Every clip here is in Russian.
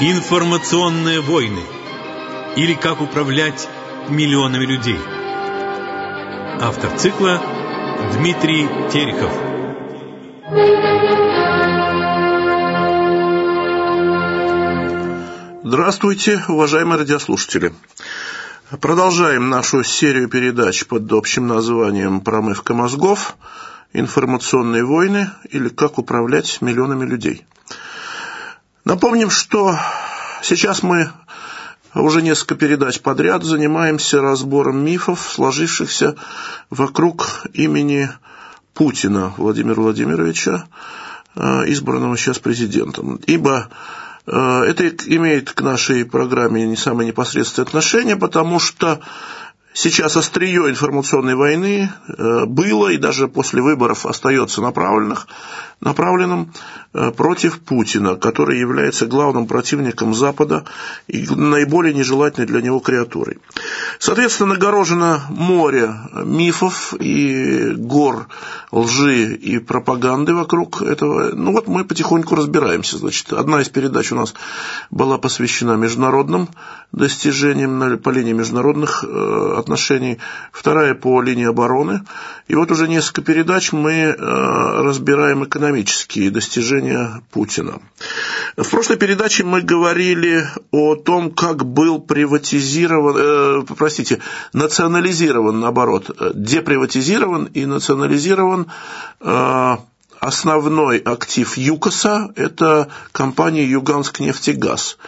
Информационные войны или как управлять миллионами людей. Автор цикла Дмитрий Терехов. Здравствуйте, уважаемые радиослушатели. Продолжаем нашу серию передач под общим названием «Промывка мозгов. Информационные войны» или «Как управлять миллионами людей». Напомним, что сейчас мы уже несколько передач подряд занимаемся разбором мифов, сложившихся вокруг имени Путина Владимира Владимировича, э, избранного сейчас президентом. Ибо э, это имеет к нашей программе не самое непосредственное отношение, потому что Сейчас острие информационной войны э, было и даже после выборов остается направленных, направленным э, против Путина, который является главным противником Запада и наиболее нежелательной для него креатурой. Соответственно, нагорожено море мифов и гор лжи и пропаганды вокруг этого. Ну вот мы потихоньку разбираемся. Значит, одна из передач у нас была посвящена международным достижениям по линии международных э, отношений, вторая по линии обороны. И вот уже несколько передач мы э, разбираем экономические достижения Путина. В прошлой передаче мы говорили о том, как был приватизирован, э, простите, национализирован, наоборот, деприватизирован и национализирован э, основной актив ЮКОСа – это компания «Юганск нефтегаз».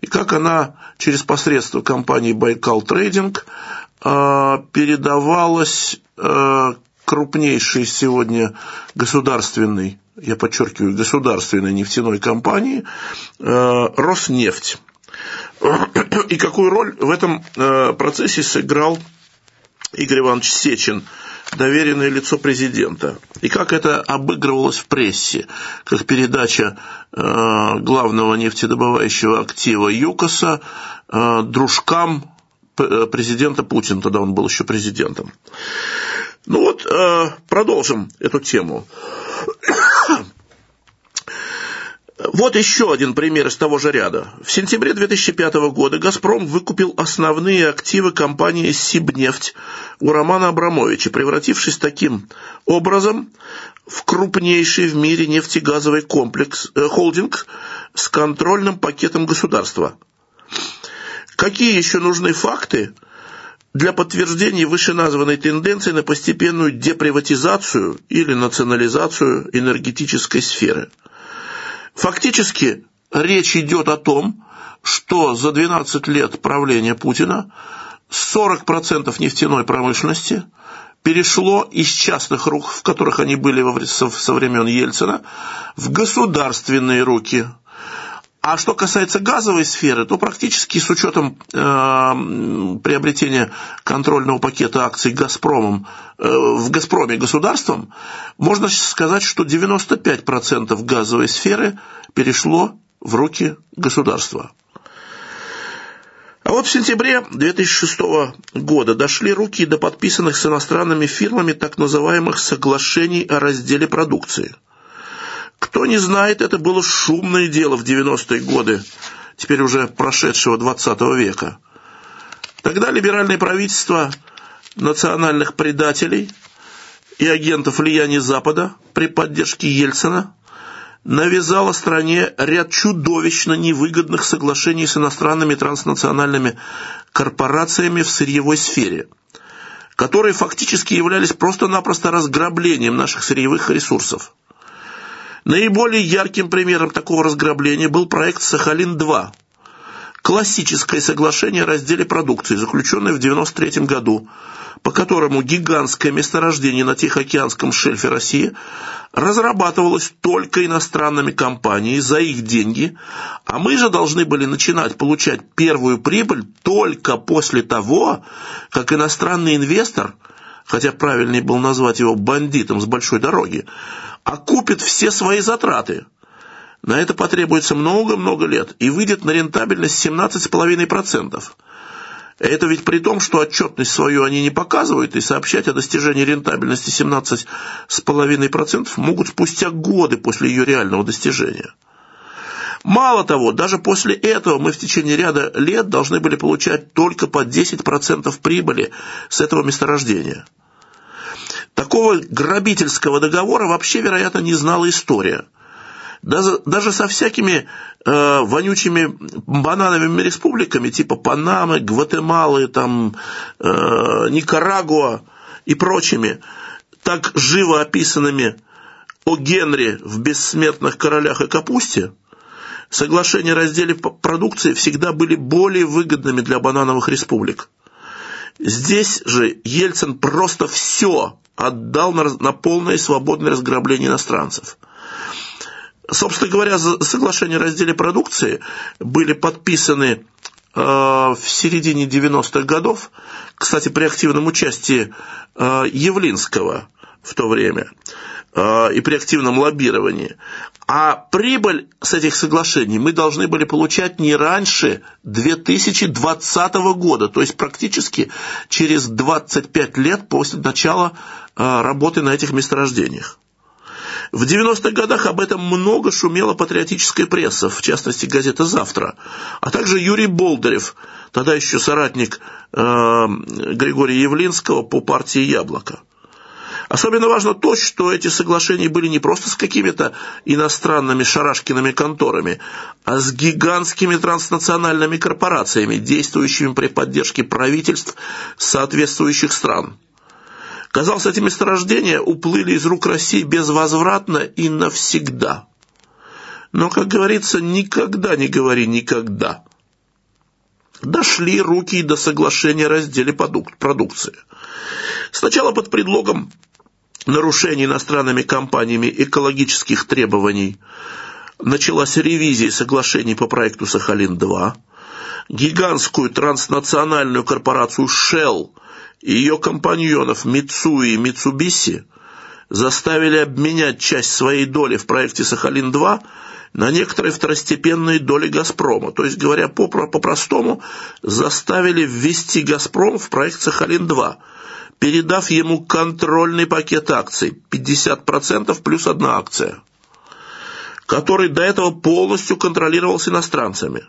И как она через посредство компании «Байкал Трейдинг» э, передавалась э, крупнейшей сегодня государственной, я подчеркиваю, государственной нефтяной компании э, «Роснефть». И какую роль в этом процессе сыграл Игорь Иванович Сечин – доверенное лицо президента. И как это обыгрывалось в прессе, как передача главного нефтедобывающего актива ЮКОСа дружкам президента Путина, тогда он был еще президентом. Ну вот, э, продолжим эту тему. Вот еще один пример из того же ряда. В сентябре 2005 года «Газпром» выкупил основные активы компании «Сибнефть» у Романа Абрамовича, превратившись таким образом в крупнейший в мире нефтегазовый комплекс, э, холдинг с контрольным пакетом государства. Какие еще нужны факты для подтверждения вышеназванной тенденции на постепенную деприватизацию или национализацию энергетической сферы – Фактически речь идет о том, что за 12 лет правления Путина 40% нефтяной промышленности перешло из частных рук, в которых они были со времен Ельцина, в государственные руки. А что касается газовой сферы, то практически с учетом э, приобретения контрольного пакета акций «Газпромом» э, в «Газпроме» государством, можно сказать, что 95% газовой сферы перешло в руки государства. А вот в сентябре 2006 года дошли руки до подписанных с иностранными фирмами так называемых соглашений о разделе продукции – кто не знает, это было шумное дело в 90-е годы, теперь уже прошедшего 20 века. Тогда либеральное правительство национальных предателей и агентов влияния Запада при поддержке Ельцина навязало стране ряд чудовищно невыгодных соглашений с иностранными транснациональными корпорациями в сырьевой сфере, которые фактически являлись просто-напросто разграблением наших сырьевых ресурсов. Наиболее ярким примером такого разграбления был проект «Сахалин-2», классическое соглашение о разделе продукции, заключенное в 1993 году, по которому гигантское месторождение на Тихоокеанском шельфе России разрабатывалось только иностранными компаниями за их деньги, а мы же должны были начинать получать первую прибыль только после того, как иностранный инвестор, хотя правильнее было назвать его бандитом с большой дороги, окупит все свои затраты. На это потребуется много-много лет и выйдет на рентабельность 17,5%. Это ведь при том, что отчетность свою они не показывают, и сообщать о достижении рентабельности 17,5% могут спустя годы после ее реального достижения. Мало того, даже после этого мы в течение ряда лет должны были получать только по 10% прибыли с этого месторождения. Такого грабительского договора вообще, вероятно, не знала история. Даже, даже со всякими э, вонючими банановыми республиками, типа Панамы, Гватемалы, там, э, Никарагуа и прочими, так живо описанными о Генри в «Бессмертных королях и капусте», соглашения о разделе продукции всегда были более выгодными для банановых республик. Здесь же Ельцин просто все отдал на, на полное и свободное разграбление иностранцев. Собственно говоря, соглашения о разделе продукции были подписаны э, в середине 90-х годов, кстати, при активном участии э, Явлинского в то время и при активном лоббировании. А прибыль с этих соглашений мы должны были получать не раньше 2020 года, то есть практически через 25 лет после начала э, работы на этих месторождениях. В 90-х годах об этом много шумела патриотическая пресса, в частности газета «Завтра», а также Юрий Болдырев, тогда еще соратник э, Григория Явлинского по партии «Яблоко». Особенно важно то, что эти соглашения были не просто с какими-то иностранными шарашкиными конторами, а с гигантскими транснациональными корпорациями, действующими при поддержке правительств соответствующих стран. Казалось, эти месторождения уплыли из рук России безвозвратно и навсегда. Но, как говорится, никогда не говори никогда. Дошли руки до соглашения о разделе продукции. Сначала под предлогом нарушений иностранными компаниями экологических требований началась ревизия соглашений по проекту «Сахалин-2», гигантскую транснациональную корпорацию Shell и ее компаньонов Митсуи и Митсубиси заставили обменять часть своей доли в проекте «Сахалин-2» на некоторые второстепенные доли «Газпрома». То есть, говоря по-простому, заставили ввести «Газпром» в проект «Сахалин-2», передав ему контрольный пакет акций 50% плюс одна акция, который до этого полностью контролировался иностранцами.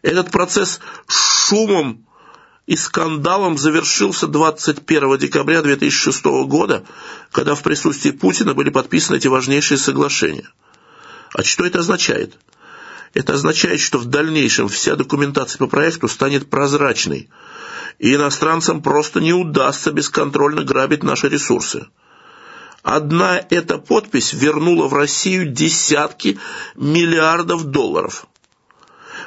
Этот процесс шумом и скандалом завершился 21 декабря 2006 года, когда в присутствии Путина были подписаны эти важнейшие соглашения. А что это означает? Это означает, что в дальнейшем вся документация по проекту станет прозрачной – и иностранцам просто не удастся бесконтрольно грабить наши ресурсы. Одна эта подпись вернула в Россию десятки миллиардов долларов.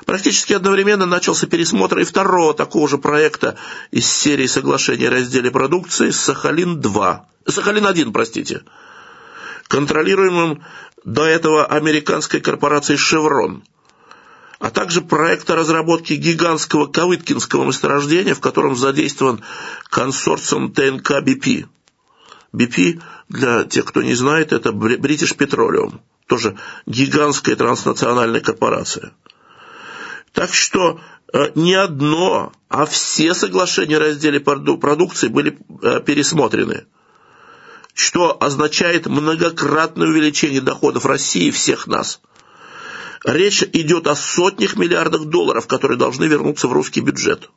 Практически одновременно начался пересмотр и второго такого же проекта из серии соглашений о разделе продукции «Сахалин-2». «Сахалин-1», простите. Контролируемым до этого американской корпорацией «Шеврон» а также проекта разработки гигантского Кавыткинского месторождения, в котором задействован консорциум ТНК БП. БП, для тех, кто не знает, это British Petroleum, тоже гигантская транснациональная корпорация. Так что э, не одно, а все соглашения о разделе продукции были э, пересмотрены, что означает многократное увеличение доходов России и всех нас – Речь идет о сотнях миллиардов долларов, которые должны вернуться в русский бюджет.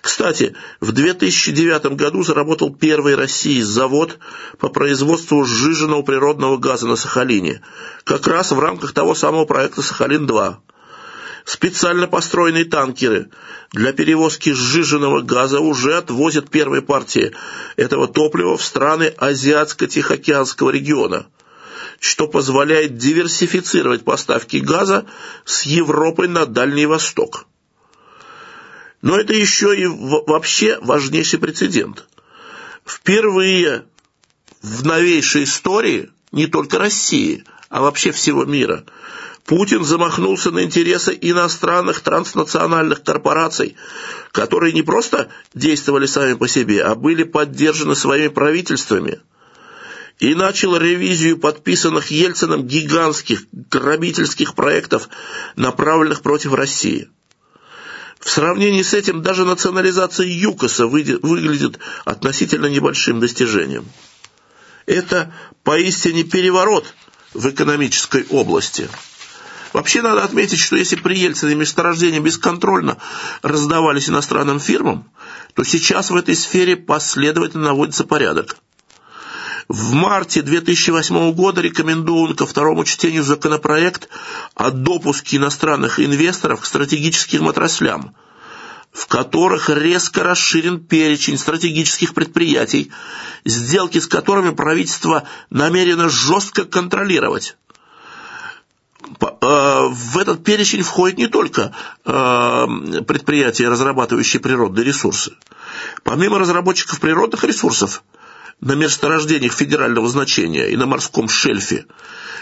Кстати, в 2009 году заработал первый России завод по производству сжиженного природного газа на Сахалине, как раз в рамках того самого проекта «Сахалин-2». Специально построенные танкеры для перевозки сжиженного газа уже отвозят первые партии этого топлива в страны Азиатско-Тихоокеанского региона – что позволяет диверсифицировать поставки газа с Европы на Дальний Восток. Но это еще и вообще важнейший прецедент. Впервые в новейшей истории не только России, а вообще всего мира – Путин замахнулся на интересы иностранных транснациональных корпораций, которые не просто действовали сами по себе, а были поддержаны своими правительствами – и начал ревизию подписанных Ельцином гигантских грабительских проектов, направленных против России. В сравнении с этим даже национализация ЮКОСа выглядит относительно небольшим достижением. Это поистине переворот в экономической области. Вообще надо отметить, что если при Ельцине месторождения бесконтрольно раздавались иностранным фирмам, то сейчас в этой сфере последовательно наводится порядок. В марте 2008 года рекомендован ко второму чтению законопроект о допуске иностранных инвесторов к стратегическим отраслям, в которых резко расширен перечень стратегических предприятий, сделки с которыми правительство намерено жестко контролировать. Э, в этот перечень входит не только э, предприятия, разрабатывающие природные ресурсы. Помимо разработчиков природных ресурсов, на месторождениях федерального значения и на морском шельфе,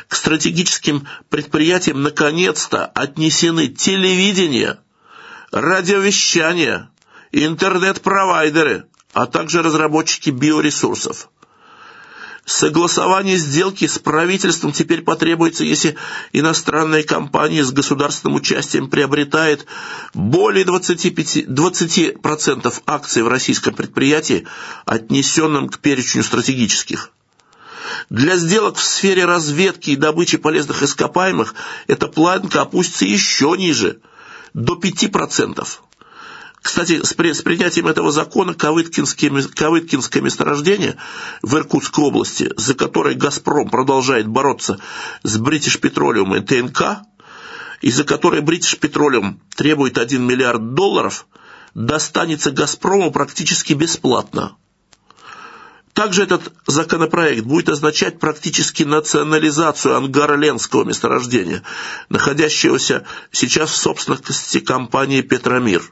к стратегическим предприятиям наконец-то отнесены телевидение, радиовещание, интернет-провайдеры, а также разработчики биоресурсов. Согласование сделки с правительством теперь потребуется, если иностранная компания с государственным участием приобретает более 25, 20% акций в российском предприятии, отнесенном к перечню стратегических. Для сделок в сфере разведки и добычи полезных ископаемых эта планка опустится еще ниже, до 5%. Кстати, с, при, с принятием этого закона Ковыткинское месторождение в Иркутской области, за которое «Газпром» продолжает бороться с British Petroleum и ТНК, и за которое British Petroleum требует 1 миллиард долларов, достанется «Газпрому» практически бесплатно. Также этот законопроект будет означать практически национализацию ангара Ленского месторождения, находящегося сейчас в собственности компании «Петромир».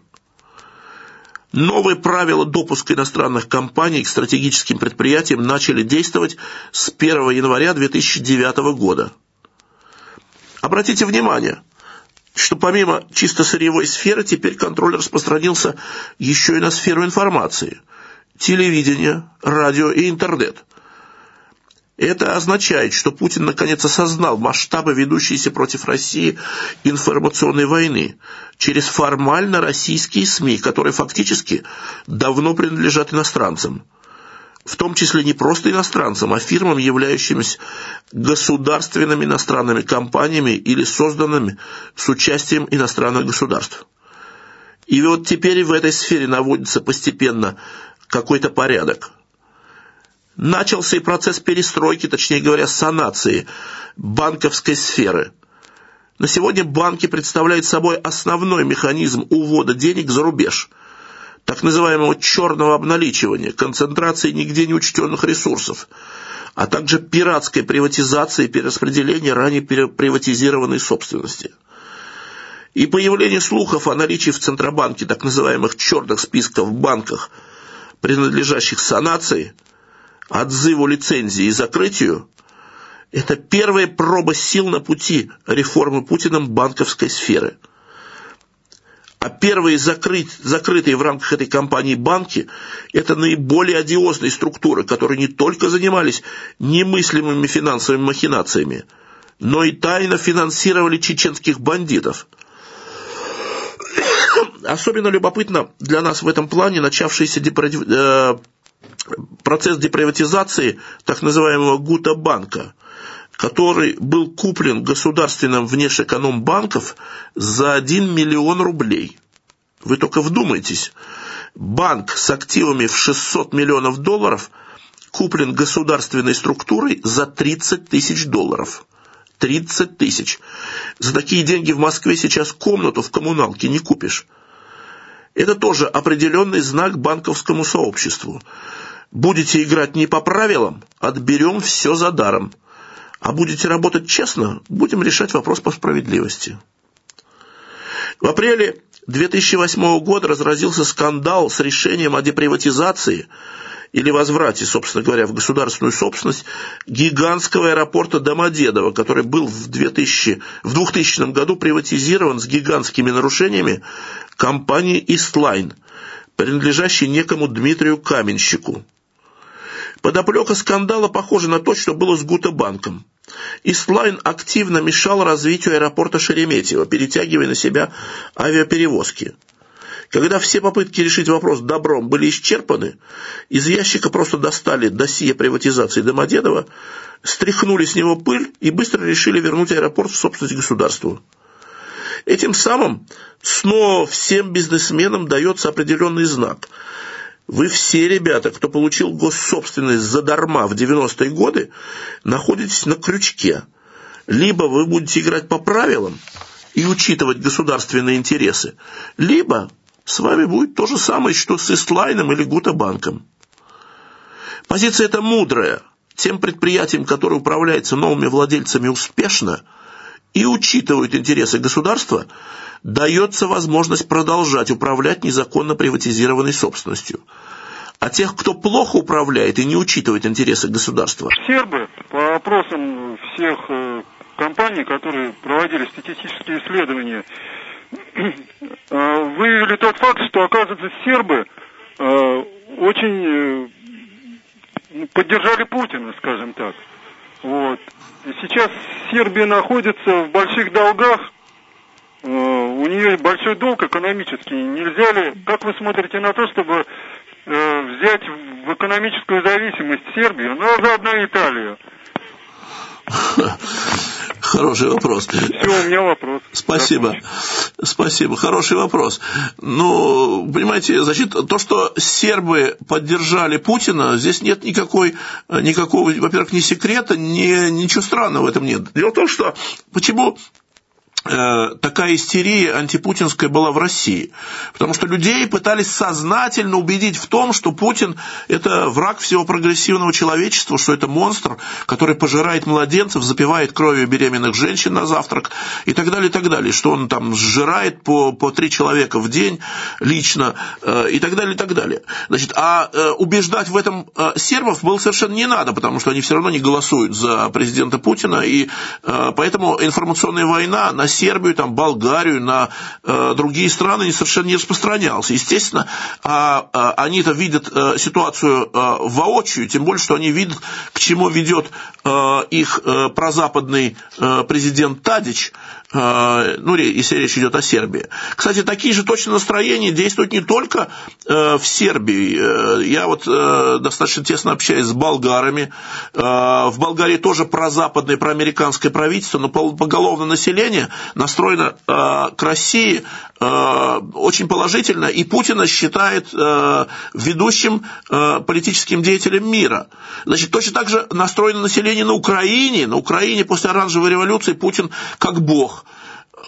Новые правила допуска иностранных компаний к стратегическим предприятиям начали действовать с 1 января 2009 года. Обратите внимание, что помимо чисто сырьевой сферы, теперь контроль распространился еще и на сферу информации, телевидение, радио и интернет – это означает, что Путин наконец осознал масштабы ведущейся против России информационной войны через формально российские СМИ, которые фактически давно принадлежат иностранцам. В том числе не просто иностранцам, а фирмам, являющимися государственными иностранными компаниями или созданными с участием иностранных государств. И вот теперь в этой сфере наводится постепенно какой-то порядок – начался и процесс перестройки, точнее говоря, санации банковской сферы. На сегодня банки представляют собой основной механизм увода денег за рубеж, так называемого черного обналичивания, концентрации нигде не учтенных ресурсов, а также пиратской приватизации и перераспределения ранее приватизированной собственности. И появление слухов о наличии в Центробанке так называемых черных списков в банках, принадлежащих санации – отзыву лицензии и закрытию – это первая проба сил на пути реформы Путиным банковской сферы. А первые закрыть, закрытые в рамках этой кампании банки – это наиболее одиозные структуры, которые не только занимались немыслимыми финансовыми махинациями, но и тайно финансировали чеченских бандитов. Особенно любопытно для нас в этом плане начавшийся э, процесс деприватизации так называемого Гута-банка, который был куплен государственным внешэкономбанков за 1 миллион рублей. Вы только вдумайтесь, банк с активами в 600 миллионов долларов куплен государственной структурой за 30 тысяч долларов. 30 тысяч. За такие деньги в Москве сейчас комнату в коммуналке не купишь. Это тоже определенный знак банковскому сообществу. Будете играть не по правилам, отберем все за даром. А будете работать честно, будем решать вопрос по справедливости. В апреле 2008 года разразился скандал с решением о деприватизации или возврате, собственно говоря, в государственную собственность гигантского аэропорта Домодедово, который был в, 2000, в 2000 году приватизирован с гигантскими нарушениями компанией «Истлайн», принадлежащей некому Дмитрию Каменщику. Подоплека скандала похожа на то, что было с Гутабанком. Истлайн активно мешал развитию аэропорта Шереметьево, перетягивая на себя авиаперевозки. Когда все попытки решить вопрос добром были исчерпаны, из ящика просто достали досье приватизации Домодедова, стряхнули с него пыль и быстро решили вернуть аэропорт в собственность государству. Этим самым снова всем бизнесменам дается определенный знак. Вы все, ребята, кто получил госсобственность задарма в 90-е годы, находитесь на крючке. Либо вы будете играть по правилам и учитывать государственные интересы, либо с вами будет то же самое, что с Истлайном или Гутабанком. Позиция эта мудрая. Тем предприятиям, которые управляются новыми владельцами успешно – и учитывают интересы государства, дается возможность продолжать управлять незаконно приватизированной собственностью. А тех, кто плохо управляет и не учитывает интересы государства. Сербы, по опросам всех э, компаний, которые проводили статистические исследования, выявили тот факт, что, оказывается, сербы э, очень поддержали Путина, скажем так. Вот. И сейчас Сербия находится в больших долгах, э, у нее большой долг экономический. Нельзя ли, как вы смотрите на то, чтобы э, взять в экономическую зависимость Сербию, ну а заодно Италию? Хороший вопрос. Все, у меня вопрос. Спасибо. Спасибо. Хороший вопрос. Ну, понимаете, значит, то, что сербы поддержали Путина, здесь нет никакой, никакого, во-первых, ни секрета, ни, ничего странного в этом нет. Дело в том, что почему такая истерия антипутинская была в России. Потому что людей пытались сознательно убедить в том, что Путин – это враг всего прогрессивного человечества, что это монстр, который пожирает младенцев, запивает кровью беременных женщин на завтрак и так далее, и так далее. Что он там сжирает по, по три человека в день лично э, и так далее, и так далее. Значит, а э, убеждать в этом сербов было совершенно не надо, потому что они все равно не голосуют за президента Путина, и поэтому информационная война на Сербию, там, Болгарию, на э, другие страны совершенно не распространялся. Естественно, а, а, они-то видят а, ситуацию а, воочию, тем более, что они видят, к чему ведет а, их а, прозападный а, президент Тадич, а, ну, если речь идет о Сербии. Кстати, такие же точно настроения действуют не только э, в Сербии. Я вот э, достаточно тесно общаюсь с болгарами. В Болгарии тоже прозападное, проамериканское правительство, но поголовное население настроено к России очень положительно, и Путина считает ведущим политическим деятелем мира. Значит, точно так же настроено население на Украине. На Украине после оранжевой революции Путин как бог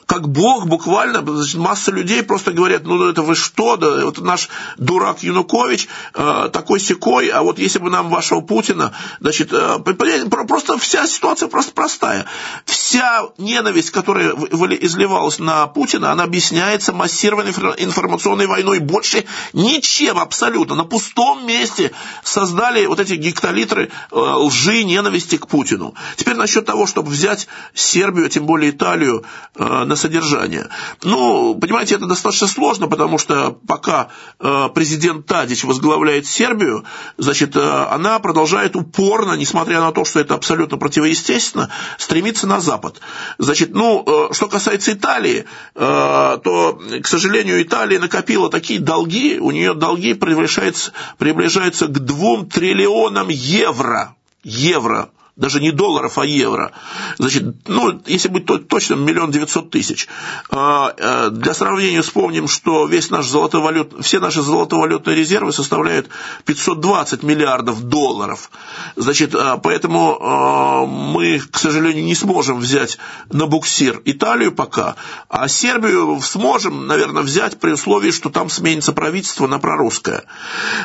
как Бог буквально, значит, масса людей просто говорят, ну это вы что, да, вот наш дурак Янукович э, такой секой, а вот если бы нам вашего Путина, значит, э, просто вся ситуация просто простая. Вся ненависть, которая изливалась на Путина, она объясняется массированной информационной войной. Больше ничем абсолютно. На пустом месте создали вот эти гектолитры э, лжи, ненависти к Путину. Теперь насчет того, чтобы взять Сербию, тем более Италию, э, на содержание. Ну, понимаете, это достаточно сложно, потому что пока э, президент Тадич возглавляет Сербию, значит, э, она продолжает упорно, несмотря на то, что это абсолютно противоестественно, стремиться на Запад. Значит, ну, э, что касается Италии, то, к сожалению, Италия накопила такие долги, у нее долги приближаются, приближаются к двум триллионам евро. Евро даже не долларов, а евро. Значит, ну, если быть точным, миллион девятьсот тысяч. А, э, для сравнения вспомним, что весь наш золотовалют, все наши золотовалютные резервы составляют 520 миллиардов долларов. Значит, а, поэтому а, мы, к сожалению, не сможем взять на буксир Италию пока, а Сербию сможем, наверное, взять при условии, что там сменится правительство на прорусское.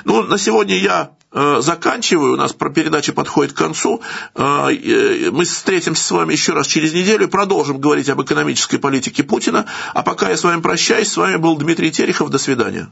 Ну, на сегодня я э, заканчиваю, у нас передача подходит к концу. А, э, мы встретимся с вами еще раз через неделю и продолжим говорить об экономической политике Путина. А пока я с вами прощаюсь. С вами был Дмитрий Терехов. До свидания.